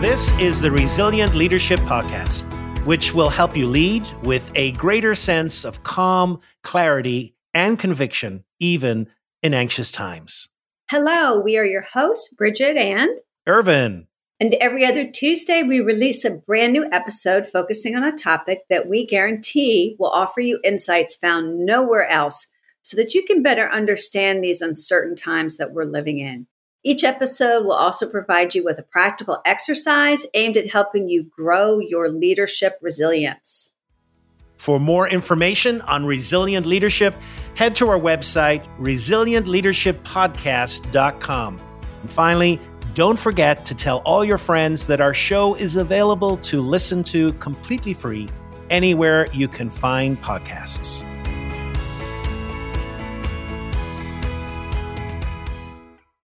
This is the Resilient Leadership Podcast, which will help you lead with a greater sense of calm, clarity, and conviction, even in anxious times. Hello, we are your hosts, Bridgette and Irvine. And every other Tuesday, we release a brand new episode focusing on a topic that we guarantee will offer you insights found nowhere else so that you can better understand these uncertain times that we're living in. Each episode will also provide you with a practical exercise aimed at helping you grow your leadership resilience. For more information on resilient leadership, head to our website, resilientleadershippodcast.com. And finally, don't forget to tell all your friends that our show is available to listen to completely free anywhere you can find podcasts.